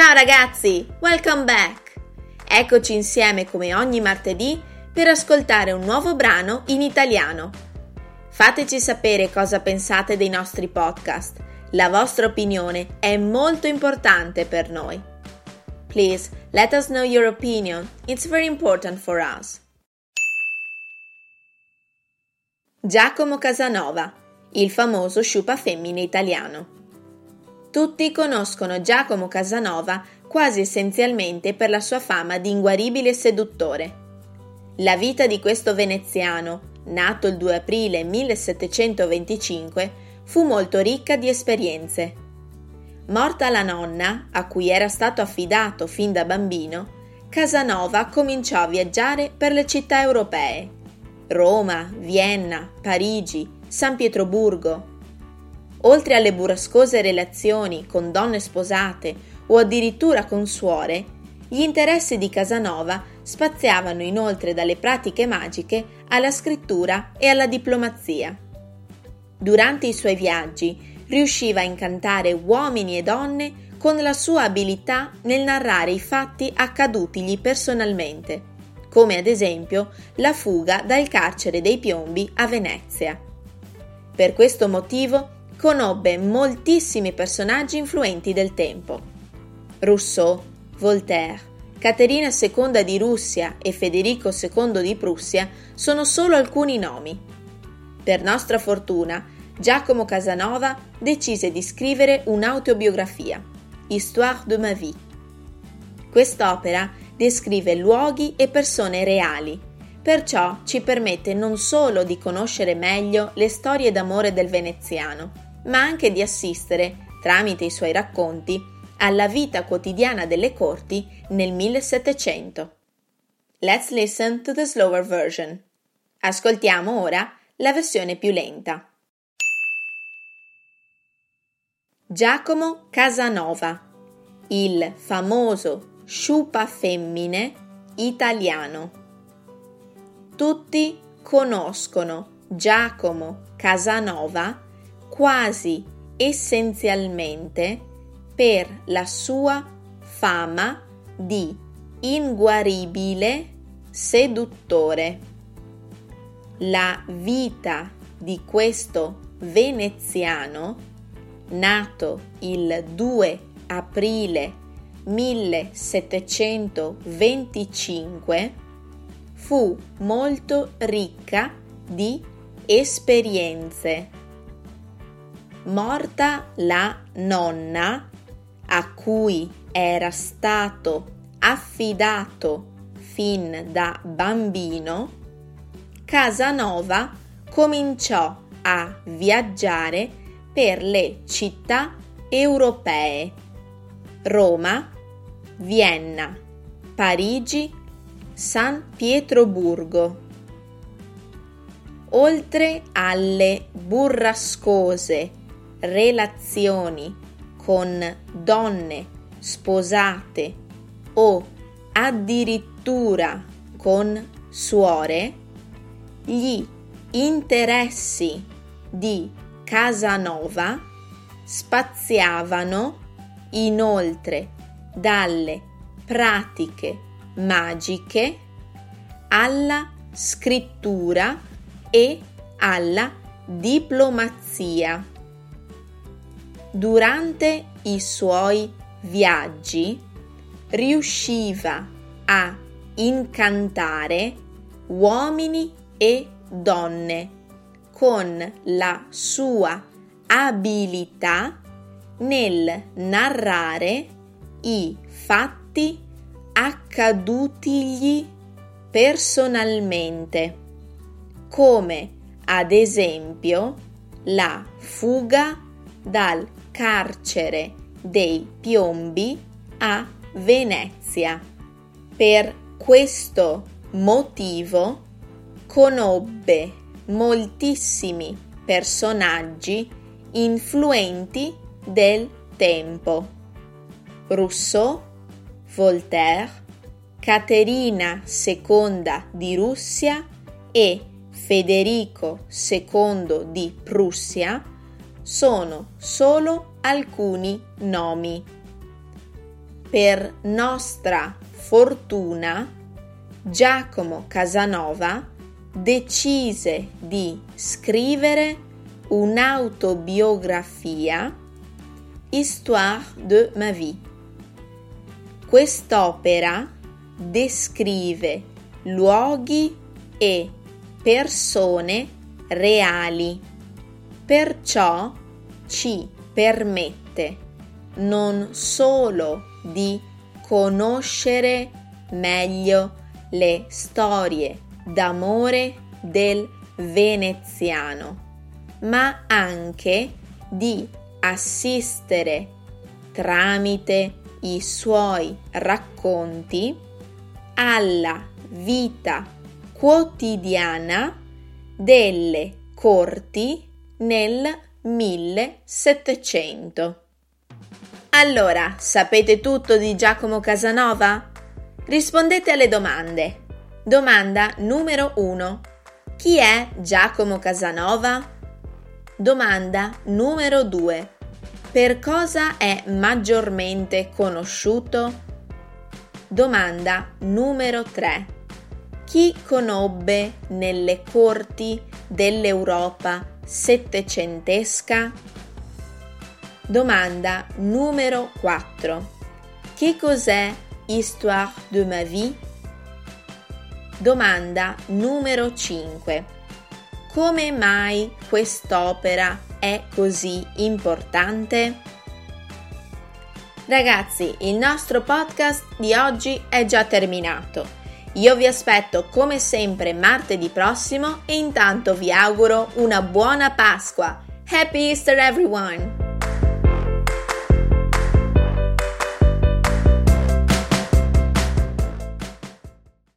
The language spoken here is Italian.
Ciao ragazzi, welcome back! Eccoci insieme come ogni martedì per ascoltare un nuovo brano in italiano. Fateci sapere cosa pensate dei nostri podcast. La vostra opinione è molto importante per noi. Please let us know your opinion. It's very important for us. Giacomo Casanova, il famoso sciupa femmine italiano. Tutti conoscono Giacomo Casanova quasi essenzialmente per la sua fama di inguaribile seduttore. La vita di questo veneziano, nato il 2 aprile 1725, fu molto ricca di esperienze. Morta la nonna, a cui era stato affidato fin da bambino, Casanova cominciò a viaggiare per le città europee. Roma, Vienna, Parigi, San Pietroburgo, Oltre alle burrascose relazioni con donne sposate o addirittura con suore, gli interessi di Casanova spaziavano inoltre dalle pratiche magiche alla scrittura e alla diplomazia. Durante i suoi viaggi riusciva a incantare uomini e donne con la sua abilità nel narrare i fatti accadutigli personalmente, come ad esempio la fuga dal carcere dei piombi a Venezia. Per questo motivo conobbe moltissimi personaggi influenti del tempo. Rousseau, Voltaire, Caterina II di Russia e Federico II di Prussia sono solo alcuni nomi. Per nostra fortuna, Giacomo Casanova decise di scrivere un'autobiografia, Histoire de ma vie. Quest'opera descrive luoghi e persone reali, perciò ci permette non solo di conoscere meglio le storie d'amore del veneziano, ma anche di assistere, tramite i suoi racconti, alla vita quotidiana delle corti nel 1700. Let's listen to the slower version. Ascoltiamo ora la versione più lenta. Giacomo Casanova, il famoso sciupa femmine italiano. Tutti conoscono Giacomo Casanova quasi essenzialmente per la sua fama di inguaribile seduttore. La vita di questo veneziano, nato il 2 aprile 1725, fu molto ricca di esperienze morta la nonna a cui era stato affidato fin da bambino, Casanova cominciò a viaggiare per le città europee Roma, Vienna, Parigi, San Pietroburgo. Oltre alle burrascose relazioni con donne sposate o addirittura con suore, gli interessi di Casanova spaziavano inoltre dalle pratiche magiche alla scrittura e alla diplomazia. Durante i suoi viaggi riusciva a incantare uomini e donne con la sua abilità nel narrare i fatti accadutigli personalmente, come ad esempio la fuga dal carcere dei piombi a Venezia. Per questo motivo conobbe moltissimi personaggi influenti del tempo. Rousseau, Voltaire, Caterina II di Russia e Federico II di Prussia sono solo alcuni nomi. per nostra fortuna Giacomo Casanova decise di scrivere un'autobiografia Histoire de ma vie. Quest'opera descrive luoghi e persone reali, perciò ci permette non solo di conoscere meglio le storie d'amore del veneziano, ma anche di assistere tramite i suoi racconti alla vita quotidiana delle corti nel 1700. Allora, sapete tutto di Giacomo Casanova? Rispondete alle domande. Domanda numero 1. Chi è Giacomo Casanova? Domanda numero 2. Per cosa è maggiormente conosciuto? Domanda numero 3. Chi conobbe nelle corti dell'Europa settecentesca? Domanda numero 4. Che cos'è Histoire de ma vie? Domanda numero 5. Come mai quest'opera è così importante? Ragazzi, il nostro podcast di oggi è già terminato. Io vi aspetto come sempre martedì prossimo e intanto vi auguro una buona Pasqua. Happy Easter everyone!